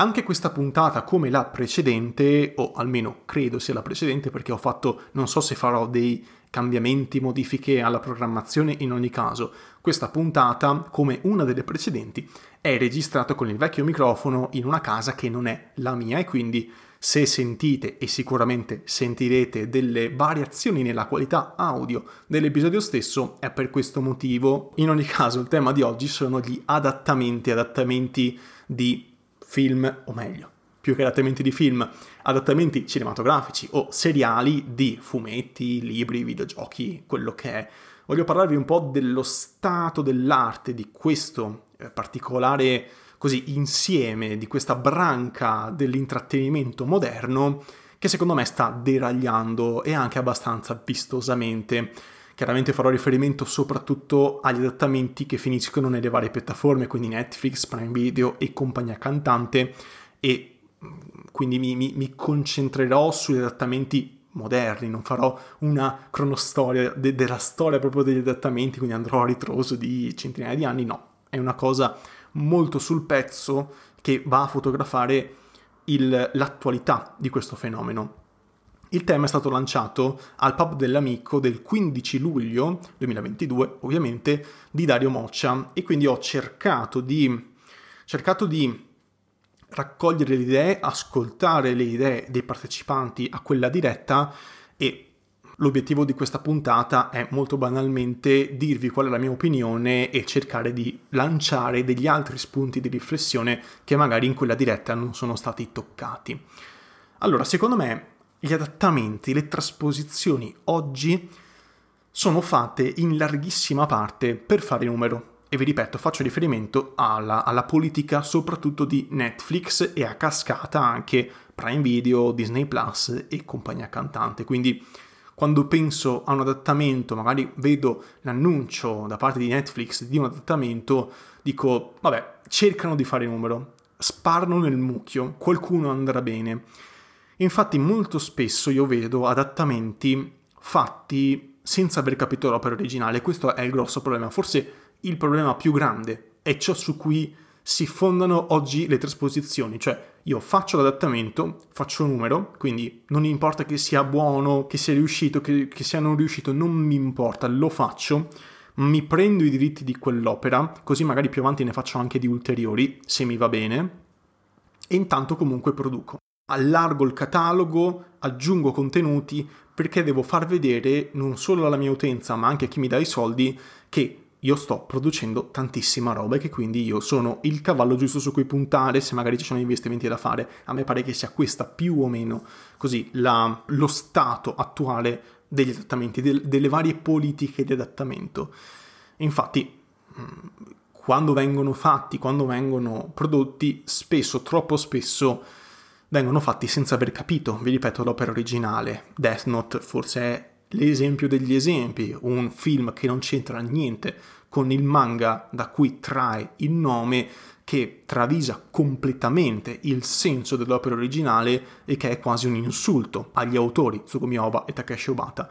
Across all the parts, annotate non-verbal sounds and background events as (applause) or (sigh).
Anche questa puntata, come la precedente, o almeno credo sia la precedente perché ho fatto, non so se farò dei cambiamenti, modifiche alla programmazione in ogni caso, questa puntata, come una delle precedenti, è registrata con il vecchio microfono in una casa che non è la mia e quindi se sentite e sicuramente sentirete delle variazioni nella qualità audio dell'episodio stesso è per questo motivo. In ogni caso il tema di oggi sono gli adattamenti, adattamenti di film, o meglio, più che adattamenti di film, adattamenti cinematografici o seriali di fumetti, libri, videogiochi, quello che è. Voglio parlarvi un po' dello stato dell'arte di questo eh, particolare così insieme, di questa branca dell'intrattenimento moderno che secondo me sta deragliando e anche abbastanza vistosamente. Chiaramente farò riferimento soprattutto agli adattamenti che finiscono nelle varie piattaforme, quindi Netflix, Prime Video e compagnia cantante, e mm, quindi mi, mi, mi concentrerò sugli adattamenti moderni, non farò una cronostoria de- della storia proprio degli adattamenti, quindi andrò a ritroso di centinaia di anni, no, è una cosa molto sul pezzo che va a fotografare il, l'attualità di questo fenomeno. Il tema è stato lanciato al pub dell'amico del 15 luglio 2022, ovviamente, di Dario Moccia e quindi ho cercato di, cercato di raccogliere le idee, ascoltare le idee dei partecipanti a quella diretta e l'obiettivo di questa puntata è molto banalmente dirvi qual è la mia opinione e cercare di lanciare degli altri spunti di riflessione che magari in quella diretta non sono stati toccati. Allora, secondo me gli adattamenti, le trasposizioni oggi sono fatte in larghissima parte per fare numero. E vi ripeto, faccio riferimento alla, alla, politica soprattutto di Netflix e a cascata anche Prime Video, Disney Plus e compagnia cantante. Quindi quando penso a un adattamento, magari vedo l'annuncio da parte di Netflix di un adattamento, dico, vabbè, cercano di fare numero, sparano nel mucchio, qualcuno andrà bene. Infatti molto spesso io vedo adattamenti fatti senza aver capito l'opera originale, questo è il grosso problema, forse il problema più grande è ciò su cui si fondano oggi le trasposizioni, cioè io faccio l'adattamento, faccio un numero, quindi non importa che sia buono, che sia riuscito, che, che sia non riuscito, non mi importa, lo faccio, mi prendo i diritti di quell'opera, così magari più avanti ne faccio anche di ulteriori, se mi va bene, e intanto comunque produco allargo il catalogo, aggiungo contenuti perché devo far vedere non solo alla mia utenza ma anche a chi mi dà i soldi che io sto producendo tantissima roba e che quindi io sono il cavallo giusto su cui puntare se magari ci sono investimenti da fare. A me pare che sia questa più o meno così la, lo stato attuale degli adattamenti, del, delle varie politiche di adattamento. Infatti, mm, quando vengono fatti, quando vengono prodotti, spesso, troppo spesso, vengono fatti senza aver capito, vi ripeto, l'opera originale. Death Note forse è l'esempio degli esempi, un film che non c'entra niente con il manga da cui trae il nome, che travisa completamente il senso dell'opera originale e che è quasi un insulto agli autori Tsugumi Oba e Takeshi Obata.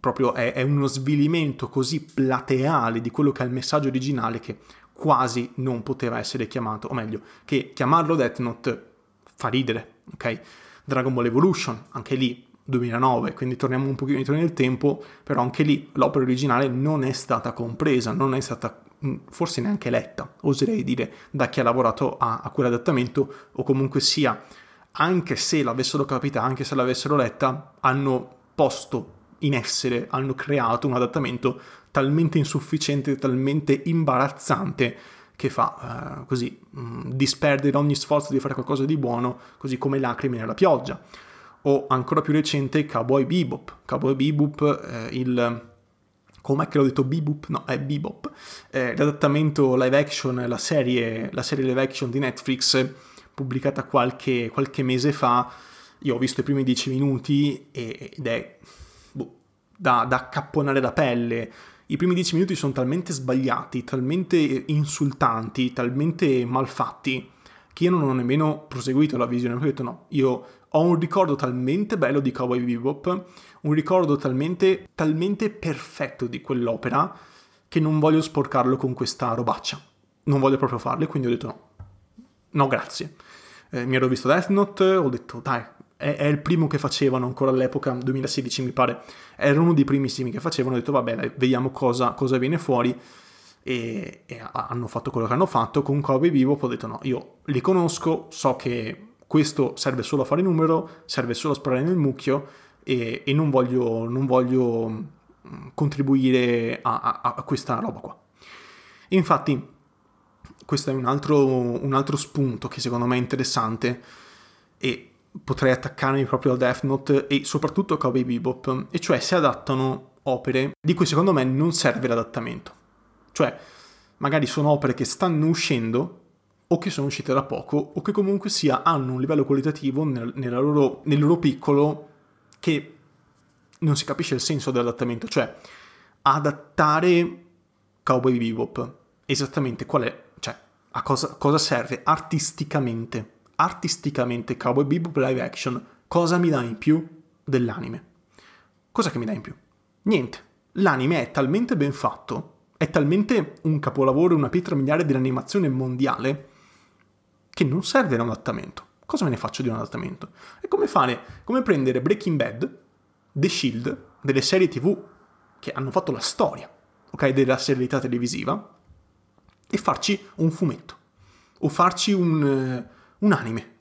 Proprio è, è uno svilimento così plateale di quello che è il messaggio originale che quasi non poteva essere chiamato, o meglio, che chiamarlo Death Note fa ridere, ok? Dragon Ball Evolution, anche lì 2009, quindi torniamo un pochino indietro nel tempo, però anche lì l'opera originale non è stata compresa, non è stata mm, forse neanche letta, oserei dire, da chi ha lavorato a, a quell'adattamento o comunque sia, anche se l'avessero capita, anche se l'avessero letta, hanno posto in essere, hanno creato un adattamento talmente insufficiente, talmente imbarazzante che fa eh, così mh, mm, disperdere ogni sforzo di fare qualcosa di buono, così come lacrime nella pioggia. O ancora più recente Cowboy Bebop. Cowboy Bebop, eh, il... Com'è che l'ho detto Bebop? No, è Bebop. Eh, l'adattamento live action, la serie, la serie live action di Netflix, pubblicata qualche, qualche mese fa. Io ho visto i primi dieci minuti ed è boh, da, da accapponare la pelle i primi dieci minuti sono talmente sbagliati, talmente insultanti, talmente malfatti, che io non ho nemmeno proseguito la visione. Ho detto no, io ho un ricordo talmente bello di Cowboy Bebop, un ricordo talmente, talmente perfetto di quell'opera, che non voglio sporcarlo con questa robaccia. Non voglio proprio farlo, quindi ho detto no. No, grazie. eh, mi ero visto Death Note, ho detto dai, è, è, il primo che facevano ancora all'epoca, 2016 mi pare, era uno dei primissimi che facevano, ho detto vabbè dai, vediamo cosa, cosa viene fuori. E, e, hanno fatto quello che hanno fatto, con Cowboy Vivo ho detto no, io li conosco, so che questo serve solo a fare numero, serve solo a sparare nel mucchio e, e non voglio, non voglio contribuire a, a, a questa roba qua. Infatti, questo è un altro, un altro spunto che secondo me è interessante e potrei attaccarmi proprio a Death Note e soprattutto a Cowboy Bebop, e cioè se adattano opere di cui secondo me non serve l'adattamento. Cioè, magari sono opere che stanno uscendo o che sono uscite da poco o che comunque sia hanno un livello qualitativo nel, loro, nel loro piccolo che non si capisce il senso dell'adattamento, cioè adattare Cowboy Bebop esattamente qual è, cioè a cosa, cosa serve artisticamente, artisticamente Cowboy Bebop live action, cosa mi dà in più dell'anime? Cosa che mi dà in più? Niente. L'anime è talmente ben fatto, è talmente un capolavoro, una pietra miliare dell'animazione mondiale, che non serve un adattamento. Cosa me ne faccio di un adattamento? È come fare, come prendere Breaking Bad, The Shield, delle serie tv che hanno fatto la storia, ok, della serialità televisiva, e farci un fumetto, o farci un, uh, un anime.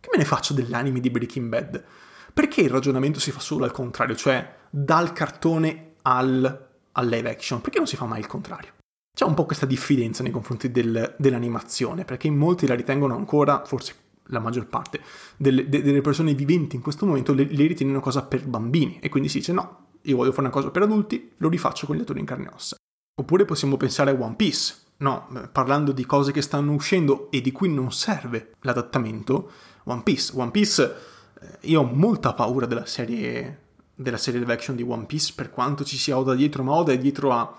Che me ne faccio dell'anime di Breaking Bad? Perché il ragionamento si fa solo al contrario, cioè dal cartone al, al live action? Perché non si fa mai il contrario? C'è un po' questa diffidenza nei confronti del, dell'animazione, perché molti la ritengono ancora, forse la maggior parte delle, delle persone viventi in questo momento le, le ritiene una cosa per bambini e quindi si dice no, io voglio fare una cosa per adulti, lo rifaccio con gli attori in carne e ossa. Oppure possiamo pensare a One Piece, no, parlando di cose che stanno uscendo e di cui non serve l'adattamento, One Piece. One Piece, eh, io ho molta paura della serie, della serie live action di One Piece, per quanto ci sia Oda dietro, ma Oda è dietro a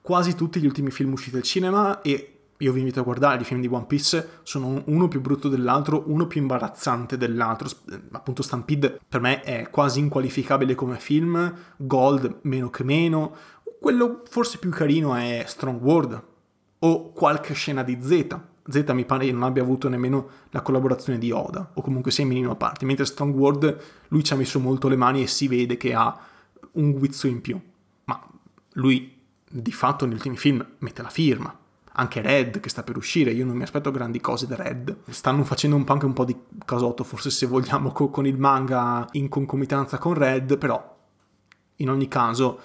quasi tutti gli ultimi film usciti al cinema e io vi invito a guardare i film di One Piece, sono uno più brutto dell'altro, uno più imbarazzante dell'altro. Appunto, Stampede per me è quasi inqualificabile come film, Gold meno che meno. Quello forse più carino è Strong World o qualche scena di Z. Z mi pare che non abbia avuto nemmeno la collaborazione di Oda, o comunque sia in minima parte, mentre Strong World lui ci ha messo molto le mani e si vede che ha un guizzo in più. Ma lui di fatto negli ultimi film mette la firma anche Red che sta per uscire, io non mi aspetto grandi cose da Red. Stanno facendo un po' anche un po' di casotto, forse se vogliamo, co- con il manga in concomitanza con Red, però in ogni caso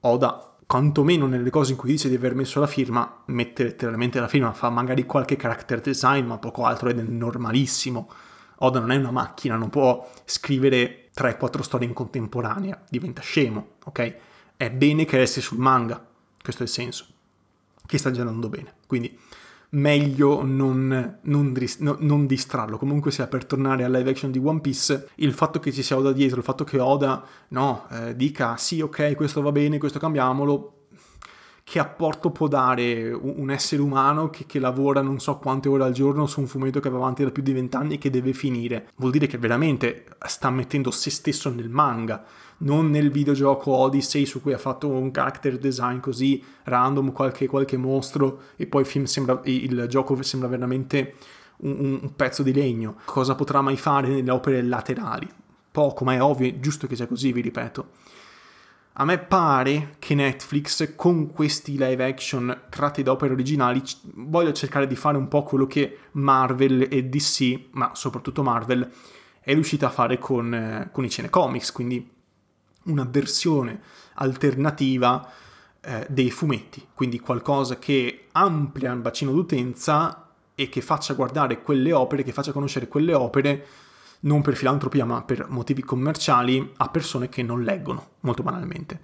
Oda, quantomeno nelle cose in cui dice di aver messo la firma, mette letteralmente la firma, fa magari qualche character design, ma poco altro ed è normalissimo. Oda non è una macchina, non può scrivere 3-4 storie in contemporanea, diventa scemo, ok? È bene che resti sul manga, questo è il senso che sta già andando bene. Quindi meglio non, non, non, distrarlo. Comunque sia per tornare alla live action di One Piece, il fatto che ci sia Oda dietro, il fatto che Oda no, eh, dica sì ok questo va bene, questo cambiamolo, che apporto può dare un essere umano che, che, lavora non so quante ore al giorno su un fumetto che va avanti da più di vent'anni e che deve finire? Vuol dire che veramente sta mettendo se stesso nel manga non nel videogioco Odyssey su cui ha fatto un character design così random, qualche, qualche mostro e poi il, sembra, il gioco sembra veramente un, un, pezzo di legno. Cosa potrà mai fare nelle opere laterali? Poco, ma è ovvio, è giusto che sia così, vi ripeto. A me pare che Netflix con questi live action tratti da opere originali voglia cercare di fare un po' quello che Marvel e DC, ma soprattutto Marvel, è riuscita a fare con, eh, con i cinecomics, quindi una versione alternativa eh, dei fumetti, quindi qualcosa che amplia il bacino d'utenza e che faccia guardare quelle opere, che faccia conoscere quelle opere non per filantropia ma per motivi commerciali a persone che non leggono, molto banalmente.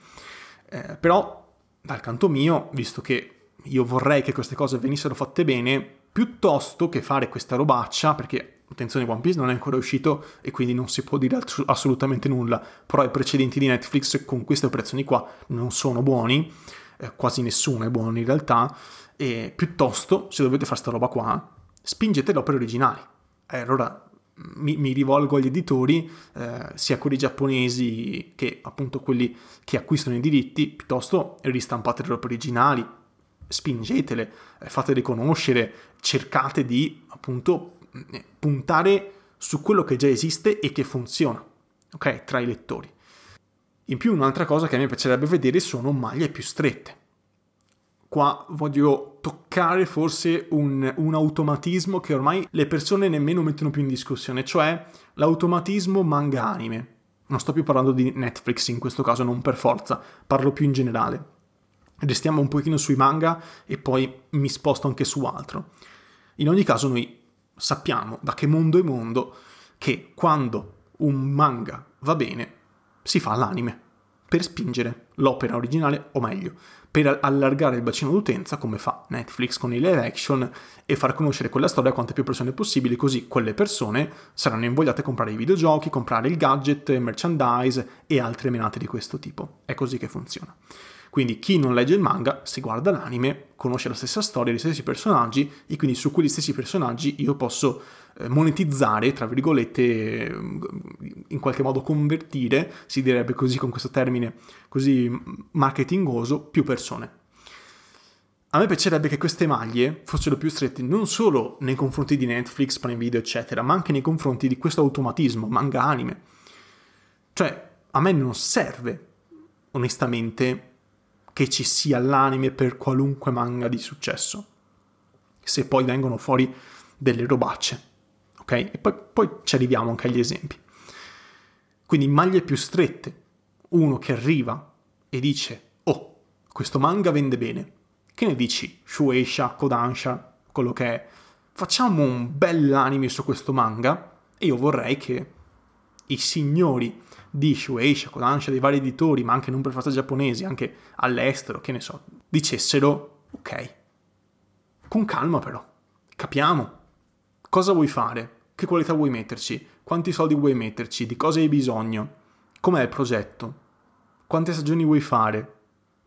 Eh, però dal canto mio, visto che io vorrei che queste cose venissero fatte bene, piuttosto che fare questa robaccia, perché attenzione One Piece non è ancora uscito e quindi non si può dire assolutamente nulla, però i precedenti di Netflix con queste operazioni qua non sono buoni, eh, quasi nessuno è buono in realtà, e piuttosto se dovete fare sta roba qua, spingete le opere originali. E allora mi, mi, rivolgo agli editori, eh, sia quelli giapponesi che appunto quelli che acquistano i diritti, piuttosto ristampate le opere originali, spingetele, eh, fatele conoscere, cercate di appunto eh, puntare su quello che già esiste e che funziona, ok? Tra i lettori. In più un'altra cosa che a me piacerebbe vedere sono maglie più strette. Qua voglio toccare forse un, un, automatismo che ormai le persone nemmeno mettono più in discussione, cioè l'automatismo manga anime. Non sto più parlando di Netflix in questo caso, non per forza, parlo più in generale. Restiamo un pochino sui manga e poi mi sposto anche su altro. In ogni caso noi sappiamo da che mondo è mondo che quando un manga va bene si fa l'anime per spingere l'opera originale, o meglio, per allargare il bacino d'utenza come fa Netflix con i live action e far conoscere quella storia a quante più persone possibili, così quelle persone saranno invogliate a comprare i videogiochi, comprare il gadget, merchandise e altre menate di questo tipo. È così che funziona. Quindi chi non legge il manga si guarda l'anime, conosce la stessa storia, gli stessi personaggi e quindi su quegli stessi personaggi io posso eh, monetizzare, tra virgolette, mm, in qualche modo convertire, si direbbe così con questo termine così marketingoso, più persone. A me piacerebbe che queste maglie fossero più strette non solo nei confronti di Netflix, Prime Video, eccetera, ma anche nei confronti di questo automatismo, manga anime. Cioè, a me non serve, onestamente, che ci sia l'anime per qualunque manga di successo. Se poi vengono fuori delle robacce. Ok? E poi, poi ci arriviamo anche agli esempi. Quindi maglie più strette. Uno che arriva e dice, oh, questo manga vende bene. Che ne dici? Shueisha, Kodansha, quello che è. Facciamo un bell'anime su questo manga e io vorrei che i signori di Shueisha, Kodansha, dei vari editori, ma anche non per forza giapponesi, anche all'estero, che ne so, dicessero, ok, con calma però, capiamo, cosa vuoi fare, che qualità vuoi metterci, quanti soldi vuoi metterci, di cosa hai bisogno, com'è il progetto, quante stagioni vuoi fare,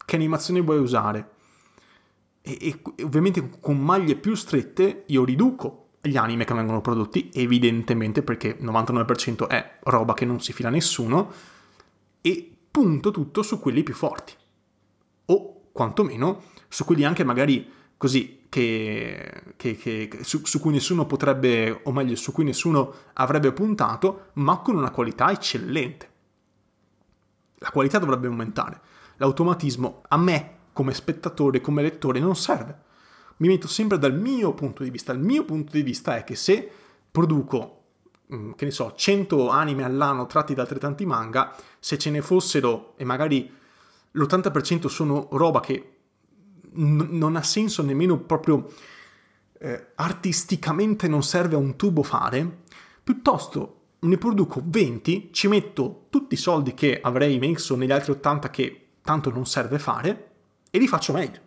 che animazioni vuoi usare. E, e ovviamente con maglie più strette io riduco gli anime che vengono prodotti, evidentemente perché il 99% è roba che non si fila nessuno, e punto tutto su quelli più forti. O quantomeno su quelli anche magari così che, che, che su, su, cui nessuno potrebbe, o meglio, su cui nessuno avrebbe puntato, ma con una qualità eccellente. La qualità dovrebbe aumentare. L'automatismo a me, come spettatore, come lettore, non serve mi metto sempre dal mio punto di vista. Il mio punto di vista è che se produco, mm, che ne so, 100 anime all'anno tratti da altrettanti manga, se ce ne fossero e magari l'80% sono roba che n- non ha senso nemmeno proprio eh, artisticamente non serve a un tubo fare, piuttosto ne produco 20, ci metto tutti i soldi che avrei messo negli altri 80 che tanto non serve fare e li faccio meglio.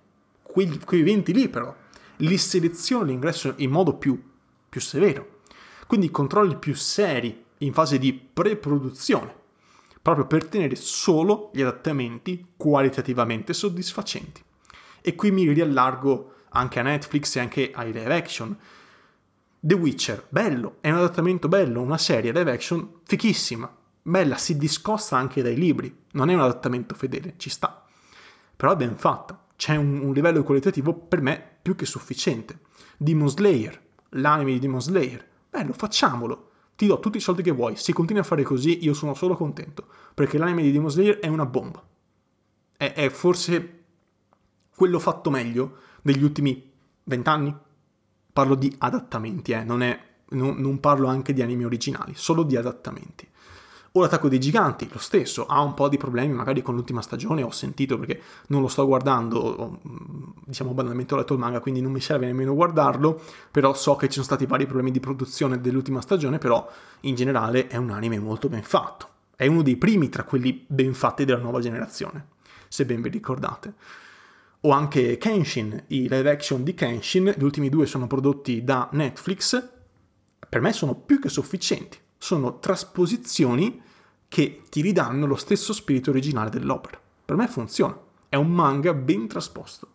Quei, quei 20 lì però li seleziono l'ingresso in modo più, più severo. Quindi controlli più seri in fase di pre-produzione, proprio per tenere solo gli adattamenti qualitativamente soddisfacenti. E qui mi riallargo anche a Netflix e anche ai live action. The Witcher, bello, è un adattamento bello, una serie live action fichissima, bella, si discosta anche dai libri, non è un adattamento fedele, ci sta, però è ben fatta, c'è un, un livello qualitativo per me più che sufficiente. Demon Slayer, l'anime di Demon Slayer, bello, facciamolo. Ti do tutti i soldi che vuoi. Se continui a fare così, io sono solo contento. Perché l'anime di Demon Slayer è una bomba. È, è forse quello fatto meglio degli ultimi vent'anni. Parlo di adattamenti, eh, non, è, non, non parlo anche di anime originali, solo di adattamenti. O l'attacco dei giganti, lo stesso, ha un po' di problemi magari con l'ultima stagione, ho sentito perché non lo sto guardando, diciamo banalmente ho letto il manga, quindi non mi serve nemmeno guardarlo, però so che ci sono stati vari problemi di produzione dell'ultima stagione, però in generale è un anime molto ben fatto. È uno dei primi tra quelli ben fatti della nuova generazione, se ben vi ricordate. O anche Kenshin, i live action di Kenshin, gli ultimi due sono prodotti da Netflix, per me sono più che sufficienti sono trasposizioni che ti ridanno lo stesso spirito originale dell'opera. Per me funziona, è un manga ben trasposto.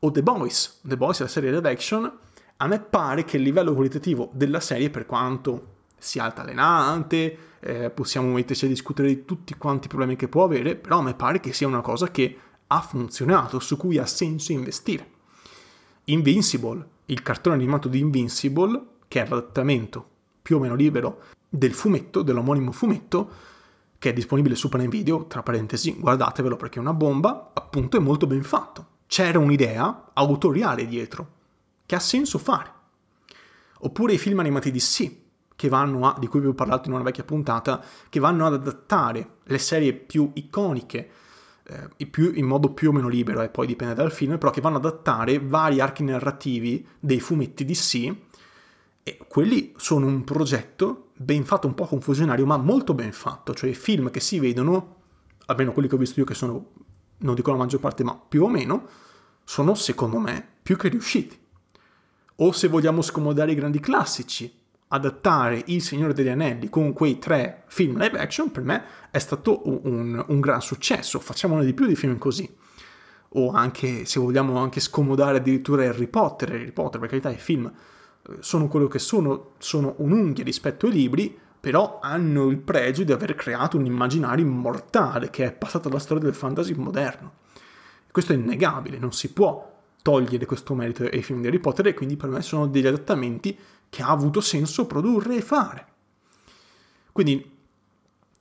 O The Boys, The Boys è la serie live action, a me pare che il livello qualitativo della serie, per quanto sia altalenante, eh, possiamo metterci a discutere di tutti quanti i problemi che può avere, però a me pare che sia una cosa che ha funzionato, su cui ha senso investire. Invincible, il cartone animato di Invincible, che è l'adattamento più o meno libero del fumetto, dell'omonimo fumetto, che è disponibile su Prime Video, tra parentesi, guardatevelo perché è una bomba, appunto è molto ben fatto. C'era un'idea autoriale dietro, che ha senso fare. Oppure i film animati di sì, che vanno a, di cui vi ho parlato in una vecchia puntata, che vanno ad adattare le serie più iconiche, eh, più, in modo più o meno libero, e eh, poi dipende dal film, però che vanno ad adattare vari archi narrativi dei fumetti di sì, e quelli sono un progetto ben fatto, un po' confusionario, ma molto ben fatto, cioè film che si vedono, almeno quelli che ho visto io, che sono, non dico la maggior parte, ma più o meno, sono secondo me più che riusciti. O se vogliamo scomodare i grandi classici, adattare Il Signore degli Anelli con quei tre film live action per me è stato un, un gran successo, facciamone di più di film così. O anche, se vogliamo, anche scomodare addirittura Harry Potter, Harry Potter, per carità i film sono quello che sono, sono un'unghia rispetto ai libri, però hanno il pregio di aver creato un immaginario immortale che è passato alla storia del fantasy moderno. Questo è innegabile, non si può togliere questo merito ai film di Harry Potter e quindi per me sono degli adattamenti che ha avuto senso produrre e fare. Quindi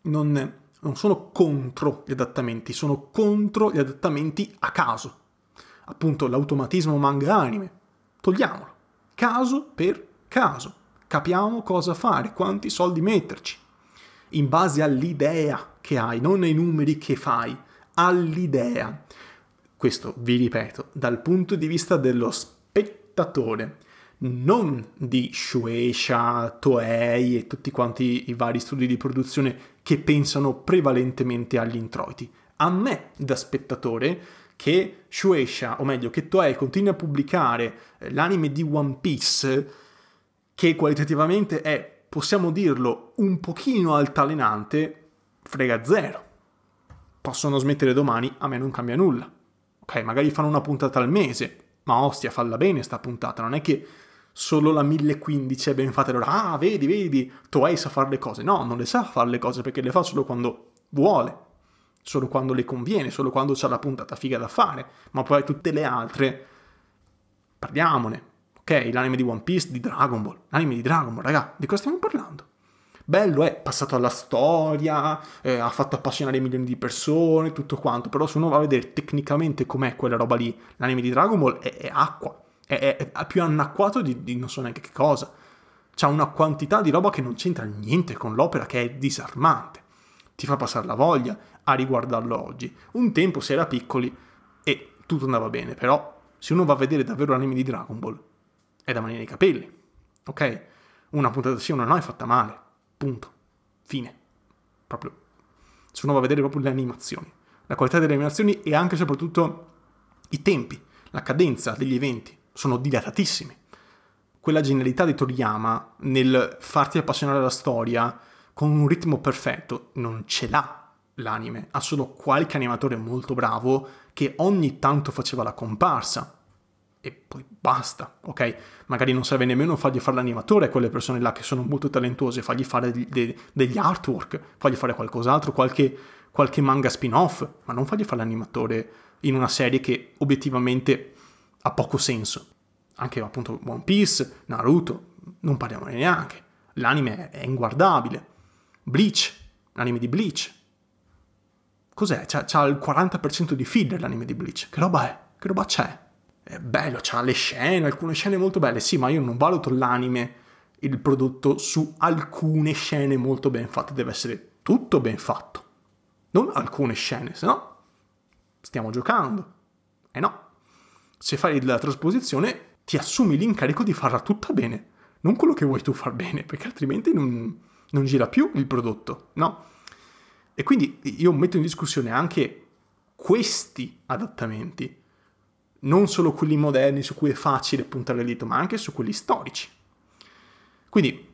non, non sono contro gli adattamenti, sono contro gli adattamenti a caso. Appunto l'automatismo manga anime, togliamolo. Caso per caso. Capiamo cosa fare, quanti soldi metterci. In base all'idea che hai, non ai numeri che fai, all'idea. Questo, vi ripeto, dal punto di vista dello spettatore non di Shueisha, Toei e tutti quanti i vari studi di produzione che pensano prevalentemente agli introiti. A me, da spettatore, che Shueisha, o meglio, che Toei continui a pubblicare eh, l'anime di One Piece, che qualitativamente è, possiamo dirlo, un pochino altalenante, frega zero. Possono smettere domani, a me non cambia nulla. Ok, magari fanno una puntata al mese, ma ostia, falla bene sta puntata, non è che solo la 1015 è ben fatta allora, ah, vedi, vedi, Toei sa fare le cose. No, non le sa fare le cose perché le fa solo quando vuole, solo quando le conviene, solo quando c'ha la puntata figa da fare, ma poi tutte le altre, parliamone. Ok, l'anime di One Piece, di Dragon Ball, l'anime di Dragon Ball, raga, di cosa stiamo parlando? Bello è, passato alla storia, eh, ha fatto appassionare milioni di persone, tutto quanto, però se uno va a vedere tecnicamente com'è quella roba lì, l'anime di Dragon Ball è, è acqua, è, è, è più anacquato di, di, non so neanche che cosa. C'ha una quantità di roba che non c'entra niente con l'opera, che è disarmante. Ti fa passare la voglia a riguardarlo oggi. Un tempo si era piccoli e tutto andava bene, però se uno va a vedere davvero l'anime di Dragon Ball, è da manire i capelli. Ok? Una puntata sì o una no è fatta male. Punto. Fine. Proprio. Se uno va a vedere proprio le animazioni. La qualità delle animazioni e anche e soprattutto i tempi, la cadenza degli eventi sono dilatatissimi. Quella genialità di Toriyama nel farti appassionare alla storia con un ritmo perfetto non ce l'ha l'anime, ha solo qualche animatore molto bravo che ogni tanto faceva la comparsa e poi basta, ok? Magari non serve nemmeno fargli fare l'animatore a quelle persone là che sono molto talentuose, fargli fare degli, degli artwork, fargli fare qualcos'altro, qualche, qualche manga spin-off, ma non fargli fare l'animatore in una serie che obiettivamente ha poco senso. Anche appunto One Piece, Naruto, non parliamone neanche. L'anime è inguardabile. Bleach, l'anime di Bleach. Cos'è? C'ha, c'ha il 40% di filler l'anime di Bleach. Che roba è? Che roba c'è? È bello, c'ha le scene, alcune scene molto belle. Sì, ma io non valuto l'anime, il prodotto, su alcune scene molto ben fatte. Deve essere tutto ben fatto. Non alcune scene, se no stiamo giocando. E eh no se fai la trasposizione ti assumi l'incarico di farla tutta bene, non quello che vuoi tu far bene, perché altrimenti non, non gira più il prodotto, no? E quindi io metto in discussione anche questi adattamenti, non solo quelli moderni su cui è facile puntare il dito, ma anche su quelli storici. Quindi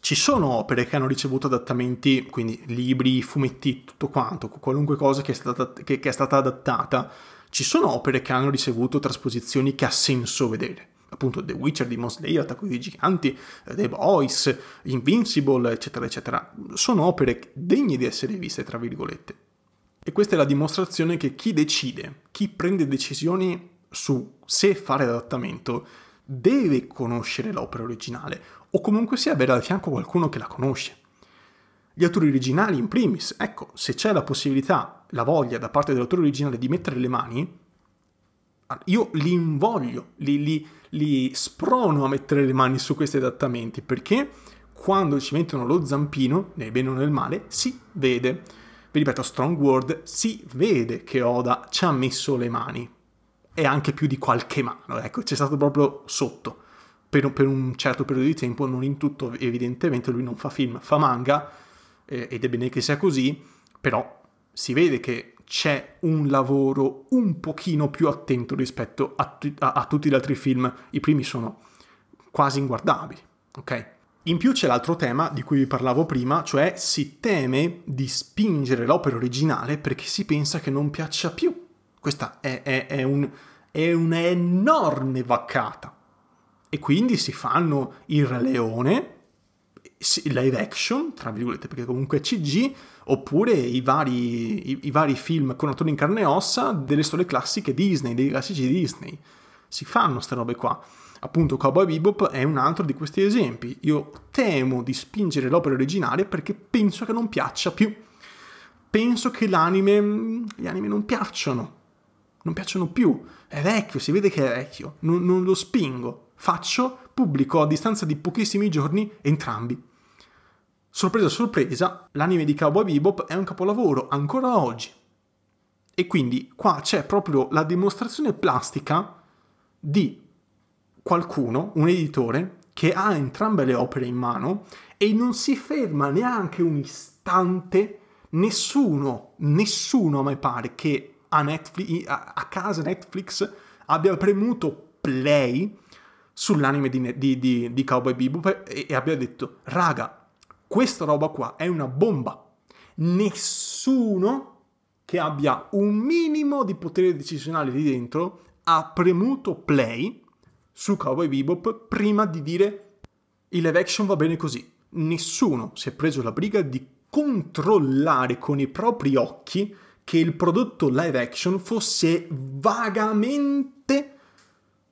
ci sono opere che hanno ricevuto adattamenti, quindi libri, fumetti, tutto quanto, qualunque cosa che è stata, che, che è stata adattata ci sono opere che hanno ricevuto trasposizioni che ha senso vedere. Appunto The Witcher, Demon Slayer, Attacco dei Giganti, eh, The Boys, Invincible, eccetera, eccetera. Sono opere degne di essere viste, tra virgolette. E questa è la dimostrazione che chi decide, chi prende decisioni su se fare adattamento, deve conoscere l'opera originale, o comunque sia avere al fianco qualcuno che la conosce. Gli autori originali in primis, ecco, se c'è la possibilità, la voglia da parte dell'autore originale di mettere le mani, io li invoglio, li, li, li sprono a mettere le mani su questi adattamenti, perché quando ci mettono lo zampino, nel bene o nel male, si vede. Vi ripeto, Strong Word, si vede che Oda ci ha messo le mani. E anche più di qualche mano, ecco, c'è stato proprio sotto. Per, per un certo periodo di tempo, non in tutto, evidentemente, lui non fa film, fa manga, eh, ed è bene che sia così, però si vede che c'è un lavoro un pochino più attento rispetto a, a, a tutti gli altri film. I primi sono quasi inguardabili, ok? In più c'è l'altro tema di cui vi parlavo prima, cioè si teme di spingere l'opera originale perché si pensa che non piaccia più. Questa è, è, è, un, è un'enorme vaccata. E quindi si fanno il Re Leone, live action, tra virgolette, perché comunque è CG, oppure i vari, i, i vari film con attori in carne e ossa delle storie classiche Disney, dei classici Disney. Si fanno queste robe qua. Appunto, Cowboy Bebop è un altro di questi esempi. Io temo di spingere l'opera originale perché penso che non piaccia più. Penso che l'anime. gli anime non piacciono. Non piacciono più. È vecchio, si vede che è vecchio. Non, non lo spingo. Faccio, pubblico a distanza di pochissimi giorni entrambi. Sorpresa sorpresa, l'anime di Cowboy Bebop è un capolavoro ancora oggi. E quindi qua c'è proprio la dimostrazione plastica di qualcuno, un editore, che ha entrambe le opere in mano e non si ferma neanche un istante, nessuno, nessuno a me pare che a, Netflix, a casa Netflix abbia premuto play sull'anime di, di, di, di Cowboy Bebop e, e abbia detto, raga, questa roba qua è una bomba. Nessuno che abbia un minimo di potere decisionale lì dentro ha premuto play su Cowboy Bebop prima di dire il live action va bene così. Nessuno si è preso la briga di controllare con i propri occhi che il prodotto live action fosse vagamente,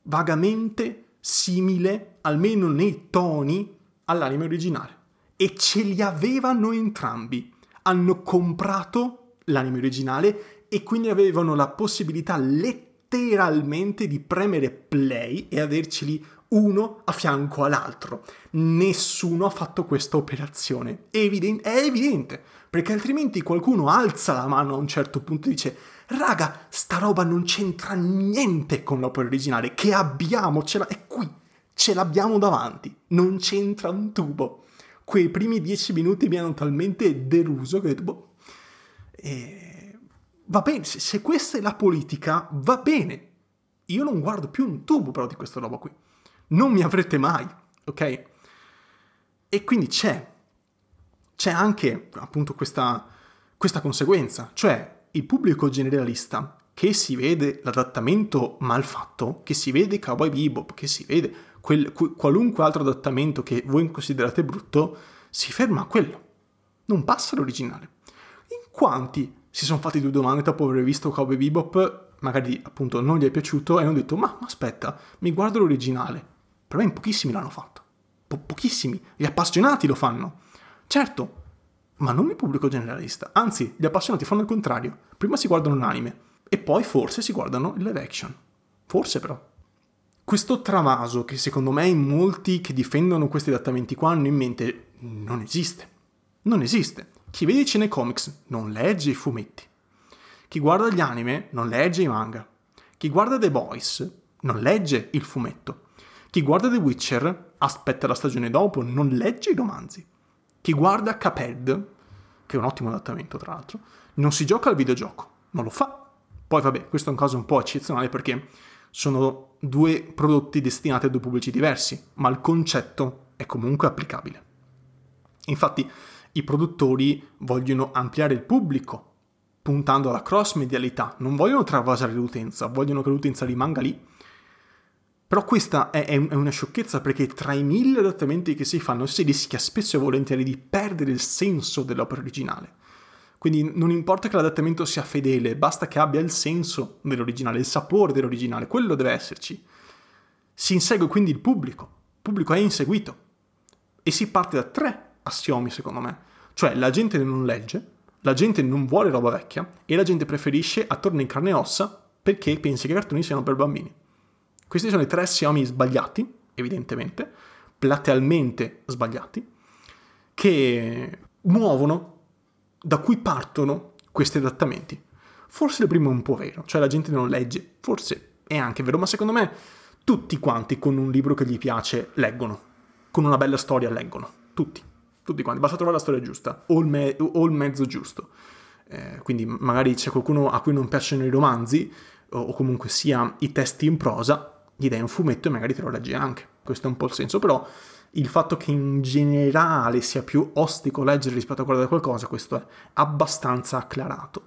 vagamente simile, almeno nei toni, all'anime originale. E ce li avevano entrambi. Hanno comprato l'anime originale e quindi avevano la possibilità letteralmente di premere play e averceli uno a fianco all'altro. Nessuno ha fatto questa operazione. È, è evidente, perché altrimenti qualcuno alza la mano a un certo punto e dice raga, sta roba non c'entra niente con l'opera originale, che abbiamo, ce la- è qui, ce l'abbiamo davanti, non c'entra un tubo. Quei primi dieci minuti mi hanno talmente deluso che ho detto, boh, e va bene, se, se questa è la politica, va bene. Io non guardo più un tubo però di questa roba qui. Non mi avrete mai, ok? E quindi c'è, c'è anche appunto questa, questa conseguenza, cioè il pubblico generalista che si vede l'adattamento mal fatto, che si vede Cowboy Bebop, che si vede quel, qualunque altro adattamento che voi considerate brutto, si ferma a quello. Non passa l'originale. In quanti si sono fatti due domande dopo aver visto Cowboy Bebop, magari appunto non gli è piaciuto e hanno detto ma, ma aspetta, mi guardo l'originale. Per me in pochissimi l'hanno fatto. Po- pochissimi. Gli appassionati lo fanno. Certo, ma non il pubblico generalista. Anzi, gli appassionati fanno il contrario. Prima si guardano un anime e poi forse si guardano il live action. Forse però. Questo travaso che secondo me molti che difendono questi adattamenti qua hanno in mente non esiste. Non esiste. Chi vede i cinecomics non legge i fumetti. Chi guarda gli anime non legge i manga. Chi guarda The Boys non legge il fumetto. Chi guarda The Witcher aspetta la stagione dopo, non legge i romanzi. Chi guarda Cuphead, che è un ottimo adattamento tra l'altro, non si gioca al videogioco, non lo fa. Poi vabbè, questo è un caso un po' eccezionale perché sono due prodotti destinati a due pubblici diversi, ma il concetto è comunque applicabile. Infatti, i produttori vogliono ampliare il pubblico, puntando alla cross-medialità, non vogliono travasare l'utenza, vogliono che l'utenza rimanga lì. Però questa è, è una sciocchezza perché tra i mille adattamenti che si fanno si rischia spesso e volentieri di perdere il senso dell'opera originale. Quindi non importa che l'adattamento sia fedele, basta che abbia il senso dell'originale, il sapore dell'originale, quello deve esserci. Si insegue quindi il pubblico, il pubblico è inseguito. E si parte da tre assiomi, secondo me. Cioè, la gente non legge, la gente non vuole roba vecchia e la gente preferisce attorno in carne e ossa perché pensa che i cartoni siano per bambini. Questi sono i tre assiomi sbagliati, evidentemente, platealmente sbagliati, che muovono, da cui partono questi adattamenti. Forse il primo è un po' vero, cioè la gente non legge, forse è anche vero, ma secondo me tutti quanti con un libro che gli piace leggono, con una bella storia leggono, tutti, tutti quanti, basta trovare la storia giusta o il, me- o il mezzo giusto. Eh, quindi magari c'è qualcuno a cui non piacciono i romanzi o, o comunque sia i testi in prosa, gli dai un fumetto e magari te lo leggi anche. Questo è un po' il senso, però il fatto che in generale sia più ostico leggere rispetto a guardare qualcosa, questo è abbastanza acclarato.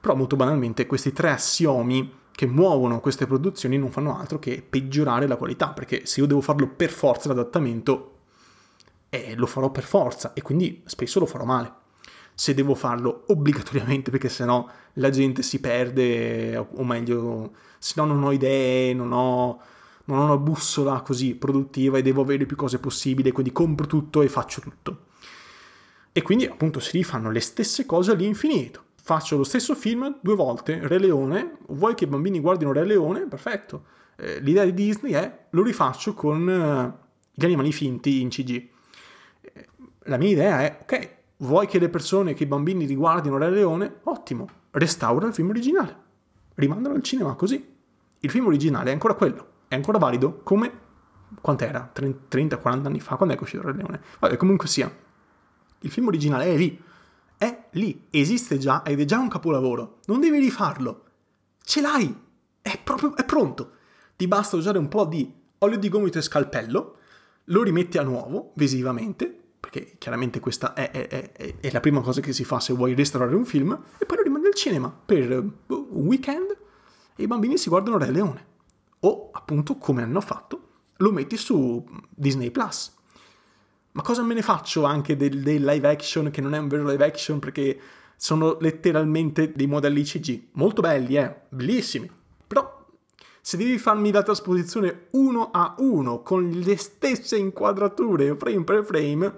Però molto banalmente questi tre assiomi che muovono queste produzioni non fanno altro che peggiorare la qualità, perché se io devo farlo per forza l'adattamento, eh, lo farò per forza e quindi spesso lo farò male. Se devo farlo obbligatoriamente, perché sennò la gente si perde, o meglio, se no non ho idee, non ho non ho una bussola così produttiva e devo avere più cose possibili, quindi compro tutto e faccio tutto. E quindi appunto si rifanno le stesse cose all'infinito. Faccio lo stesso film due volte, Re Leone, vuoi che i bambini guardino Re Leone? Perfetto. Eh, l'idea di Disney è lo rifaccio con eh, gli animali finti in CG. Eh, la mia idea è, ok, vuoi che le persone, che i bambini riguardino Re Leone? Ottimo, restaura il film originale. Rimandalo al cinema così. Il film originale è ancora quello è ancora valido come quant'era? 30-40 anni fa? Quando è uscito Re Leone? Vabbè, comunque sia, il film originale è lì, è lì, esiste già ed è già un capolavoro. Non devi rifarlo, ce l'hai, è proprio, è pronto. Ti basta usare un po' di olio di gomito e scalpello, lo rimetti a nuovo visivamente, perché chiaramente questa è, è, è, è, la prima cosa che si fa se vuoi restaurare un film, e poi lo rimandi al cinema per boh, un weekend e i bambini si guardano Re Leone o appunto come hanno fatto lo metti su Disney Plus. Ma cosa me ne faccio anche del, del, live action che non è un vero live action perché sono letteralmente dei modelli CG? Molto belli, eh, bellissimi. Però se devi farmi la trasposizione uno a uno con le stesse inquadrature frame per frame,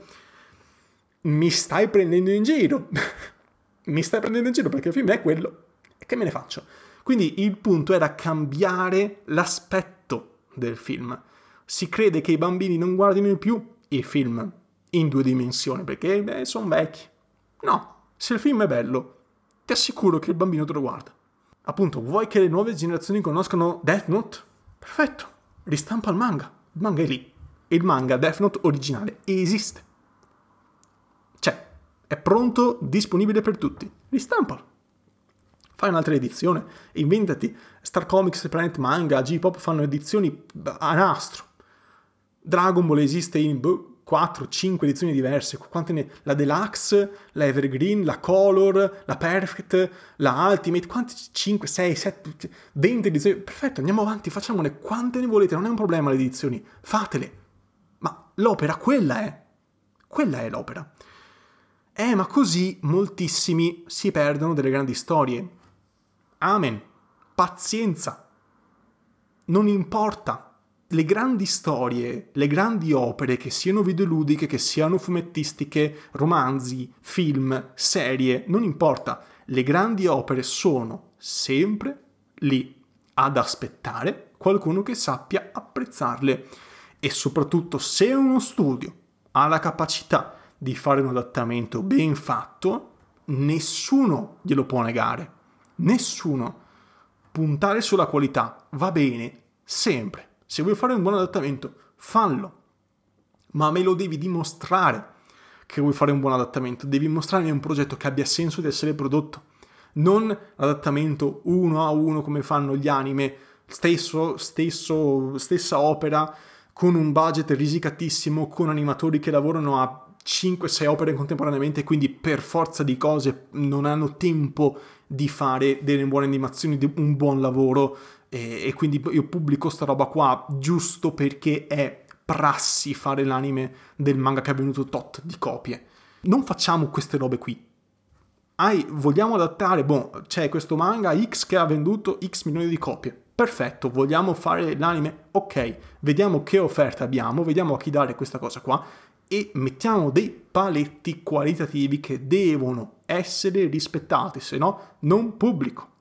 mi stai prendendo in giro. (laughs) mi stai prendendo in giro perché il film è quello. E che me ne faccio? Quindi il punto era cambiare l'aspetto del film. Si crede che i bambini non guardino più i film in due dimensioni perché sono vecchi. No, se il film è bello, ti assicuro che il bambino te lo guarda. Appunto, vuoi che le nuove generazioni conoscano Death Note? Perfetto, ristampa il manga. Il manga è lì. Il manga Death Note originale esiste. C'è, è pronto, disponibile per tutti. Ristampalo fai un'altra edizione, inventati. Star Comics, Planet Manga, J-Pop fanno edizioni a nastro. Dragon Ball esiste in 4-5 edizioni diverse. Quante ne? La Deluxe, la Evergreen, la Color, la Perfect, la Ultimate. Quante? 5, 6, 7, 20 edizioni. Perfetto, andiamo avanti, facciamone quante ne volete. Non è un problema le edizioni. Fatele. Ma l'opera, quella è. Quella è l'opera. Eh, ma così moltissimi si perdono delle grandi storie. Amen. Pazienza. Non importa. Le grandi storie, le grandi opere, che siano videoludiche, che siano fumettistiche, romanzi, film, serie, non importa. Le grandi opere sono sempre lì ad aspettare qualcuno che sappia apprezzarle. E soprattutto se uno studio ha la capacità di fare un adattamento ben fatto, nessuno glielo può negare. Nessuno. Puntare sulla qualità va bene, sempre. Se vuoi fare un buon adattamento, fallo. Ma me lo devi dimostrare che vuoi fare un buon adattamento. Devi mostrarmi un progetto che abbia senso di essere prodotto. Non l'adattamento uno a uno come fanno gli anime, stesso, stesso, stessa opera, con un budget risicatissimo, con animatori che lavorano a 5-6 opere contemporaneamente, quindi per forza di cose non hanno tempo di fare delle buone animazioni, un buon lavoro e, e quindi io pubblico sta roba qua giusto perché è prassi fare l'anime del manga che ha venuto tot di copie. Non facciamo queste robe qui. Ai, vogliamo adattare, boh, c'è questo manga X che ha venduto X milioni di copie. Perfetto, vogliamo fare l'anime? Ok, vediamo che offerta abbiamo, vediamo a chi dare questa cosa qua e mettiamo dei paletti qualitativi che devono essere rispettati, se no non pubblico.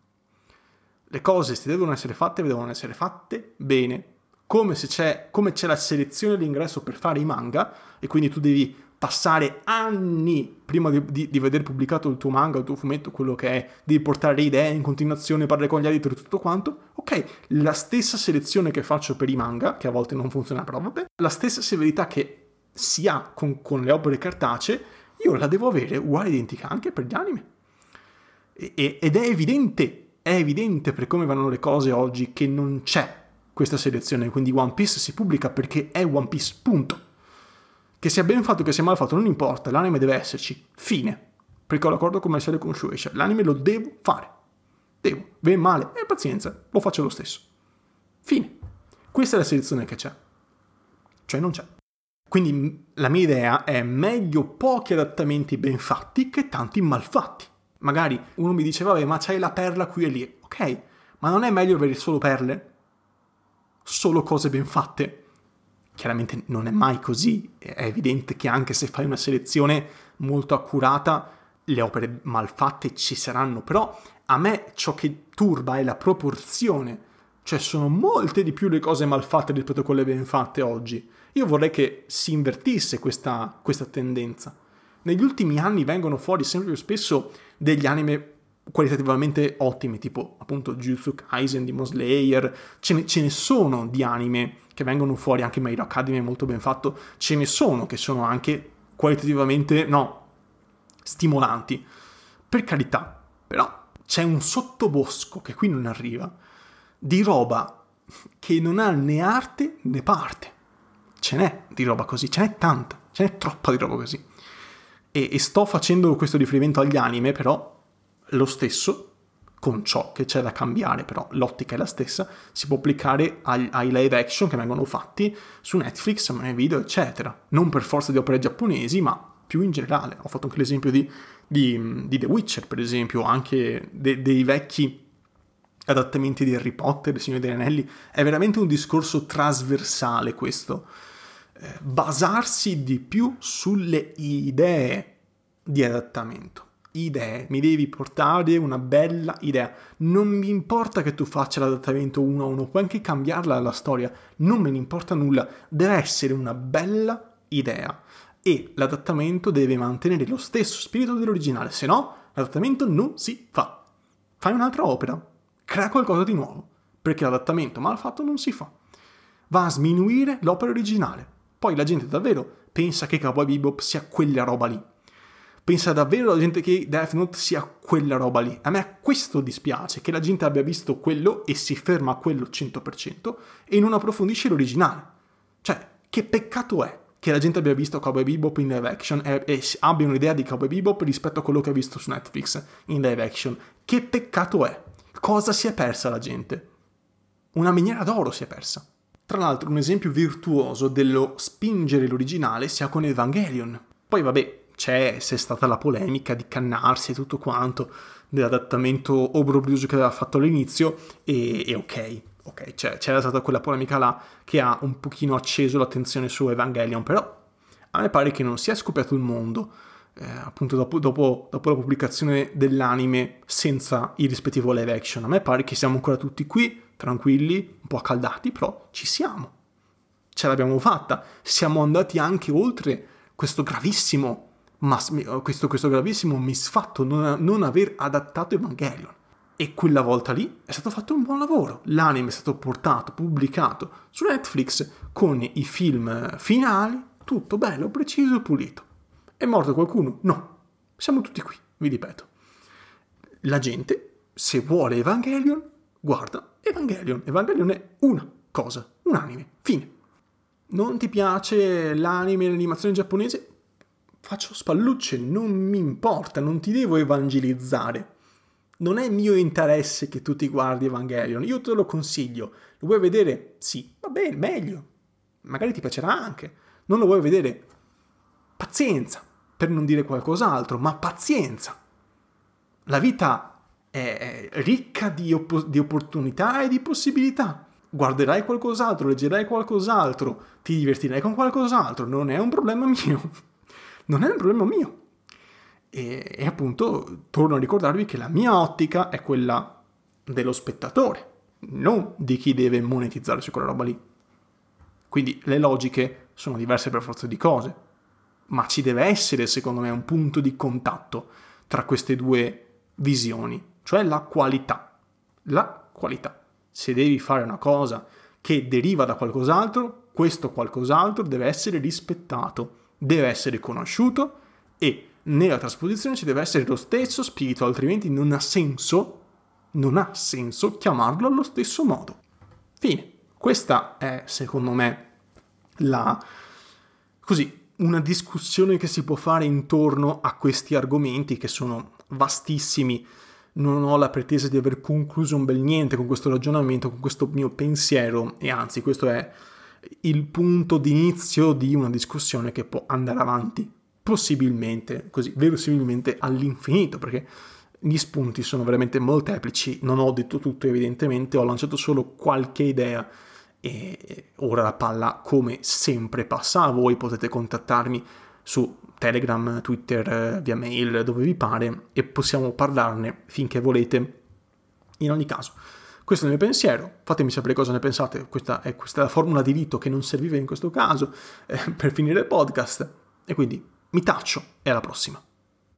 Le cose se devono essere fatte, devono essere fatte bene. Come, se c'è, come c'è la selezione all'ingresso per fare i manga, e quindi tu devi passare anni prima di, di, di, vedere pubblicato il tuo manga, il tuo fumetto, quello che è, devi portare idee in continuazione, parlare con gli editor e tutto quanto. Ok, la stessa selezione che faccio per i manga, che a volte non funziona, però vabbè, la stessa severità che si ha con, con le opere cartacee, io la devo avere uguale identica anche per gli anime. E, ed è evidente, è evidente per come vanno le cose oggi che non c'è questa selezione, quindi One Piece si pubblica perché è One Piece, punto. Che sia ben fatto, che sia mal fatto, non importa, l'anime deve esserci, fine. Perché ho l'accordo commerciale con Shueisha, l'anime lo devo fare. Devo, ben male, e eh, pazienza, lo faccio lo stesso. Fine. Questa è la selezione che c'è. Cioè non c'è. Quindi la mia idea è meglio pochi adattamenti ben fatti che tanti mal fatti. Magari uno mi dice, vabbè, ma c'hai la perla qui e lì. Ok, ma non è meglio avere solo perle? Solo cose ben fatte? Chiaramente non è mai così. È evidente che anche se fai una selezione molto accurata, le opere mal fatte ci saranno. Però a me ciò che turba è la proporzione. Cioè sono molte di più le cose mal fatte rispetto a quelle ben fatte oggi. Io vorrei che si invertisse questa, questa tendenza. Negli ultimi anni vengono fuori sempre più spesso degli anime qualitativamente ottimi, tipo appunto Jujutsu Kaisen, Demon Slayer, ce ne, ce ne sono di anime che vengono fuori, anche My Hero Academy è molto ben fatto, ce ne sono che sono anche qualitativamente, no, stimolanti. Per carità, però c'è un sottobosco che qui non arriva, di roba che non ha né arte né parte ce n'è di roba così, ce n'è tanta, ce n'è troppa di roba così. E, e sto facendo questo riferimento agli anime, però lo stesso, con ciò che c'è da cambiare, però l'ottica è la stessa, si può applicare ai, ai live action che vengono fatti su Netflix, nei video, eccetera. Non per forza di opere giapponesi, ma più in generale. Ho fatto anche l'esempio di, di, di The Witcher, per esempio, anche de, dei vecchi adattamenti di Harry Potter, Il Signore degli Anelli. È veramente un discorso trasversale questo basarsi di più sulle idee di adattamento. Idee, mi devi portare una bella idea. Non mi importa che tu faccia l'adattamento uno a uno, puoi anche cambiarla la storia, non me ne importa nulla. Deve essere una bella idea e l'adattamento deve mantenere lo stesso spirito dell'originale, se no l'adattamento non si fa. Fai un'altra opera, crea qualcosa di nuovo, perché l'adattamento mal fatto non si fa. Va a sminuire l'opera originale. Poi la gente davvero pensa che Cowboy Bebop sia quella roba lì. Pensa davvero la gente che Death Note sia quella roba lì. A me questo dispiace, che la gente abbia visto quello e si ferma a quello 100% e non approfondisce l'originale. Cioè, che peccato è che la gente abbia visto Cowboy Bebop in live action e, e abbia un'idea di Cowboy Bebop rispetto a quello che ha visto su Netflix in live action. Che peccato è. Cosa si è persa la gente? Una miniera d'oro si è persa. Tra l'altro un esempio virtuoso dello spingere l'originale sia con Evangelion. Poi vabbè, c'è, c'è stata la polemica di cannarsi e tutto quanto dell'adattamento obrobioso che aveva fatto all'inizio e, e ok, ok, c'è, c'era stata quella polemica là che ha un pochino acceso l'attenzione su Evangelion, però a me pare che non sia scoppiato il mondo, eh, appunto dopo, dopo, dopo, la pubblicazione dell'anime senza il rispettivo live action. A me pare che siamo ancora tutti qui tranquilli, un po' accaldati, però ci siamo. Ce l'abbiamo fatta. Siamo andati anche oltre questo gravissimo, mas- questo, questo gravissimo misfatto non, non aver adattato Evangelion. E quella volta lì è stato fatto un buon lavoro. L'anime è stato portato, pubblicato su Netflix con i film finali, tutto bello, preciso e pulito. È morto qualcuno? No. Siamo tutti qui, vi ripeto. La gente, se vuole Evangelion, guarda Evangelion. Evangelion è una cosa, un anime, fine. Non ti piace l'anime l'animazione giapponese? Faccio spallucce, non mi importa, non ti devo evangelizzare. Non è mio interesse che tu ti guardi Evangelion, io te lo consiglio. Lo vuoi vedere? Sì, va bene, meglio. Magari ti piacerà anche. Non lo vuoi vedere? Pazienza, per non dire qualcos'altro, ma pazienza. La vita è ricca di, opp- di opportunità e di possibilità. Guarderai qualcos'altro, leggerai qualcos'altro, ti divertirai con qualcos'altro, non è un problema mio. (laughs) Non è un problema mio. E, e appunto torno a ricordarvi che la mia ottica è quella dello spettatore, non di chi deve monetizzare su quella roba lì. Quindi le logiche sono diverse per forza di cose, ma ci deve essere, secondo me, un punto di contatto tra queste due visioni, cioè la qualità. La qualità. Se devi fare una cosa che deriva da qualcos'altro, questo qualcos'altro deve essere rispettato, deve essere conosciuto e nella trasposizione ci deve essere lo stesso spirito, altrimenti non ha senso, non ha senso chiamarlo allo stesso modo. Fine. Questa è, secondo me, la così una discussione che si può fare intorno a questi argomenti che sono vastissimi. Non ho la pretesa di aver concluso un bel niente con questo ragionamento, con questo mio pensiero e anzi questo è il punto d'inizio di una discussione che può andare avanti possibilmente, così verosimilmente all'infinito, perché gli spunti sono veramente molteplici, non ho detto tutto evidentemente, ho lanciato solo qualche idea e ora la palla come sempre passa a voi, potete contattarmi su Telegram, Twitter, via mail, dove vi pare e possiamo parlarne finché volete. In ogni caso, questo è il mio pensiero, fatemi sapere cosa ne pensate, questa è, questa è la formula di rito che non serviva in questo caso eh, per finire il podcast e quindi mi taccio e alla prossima.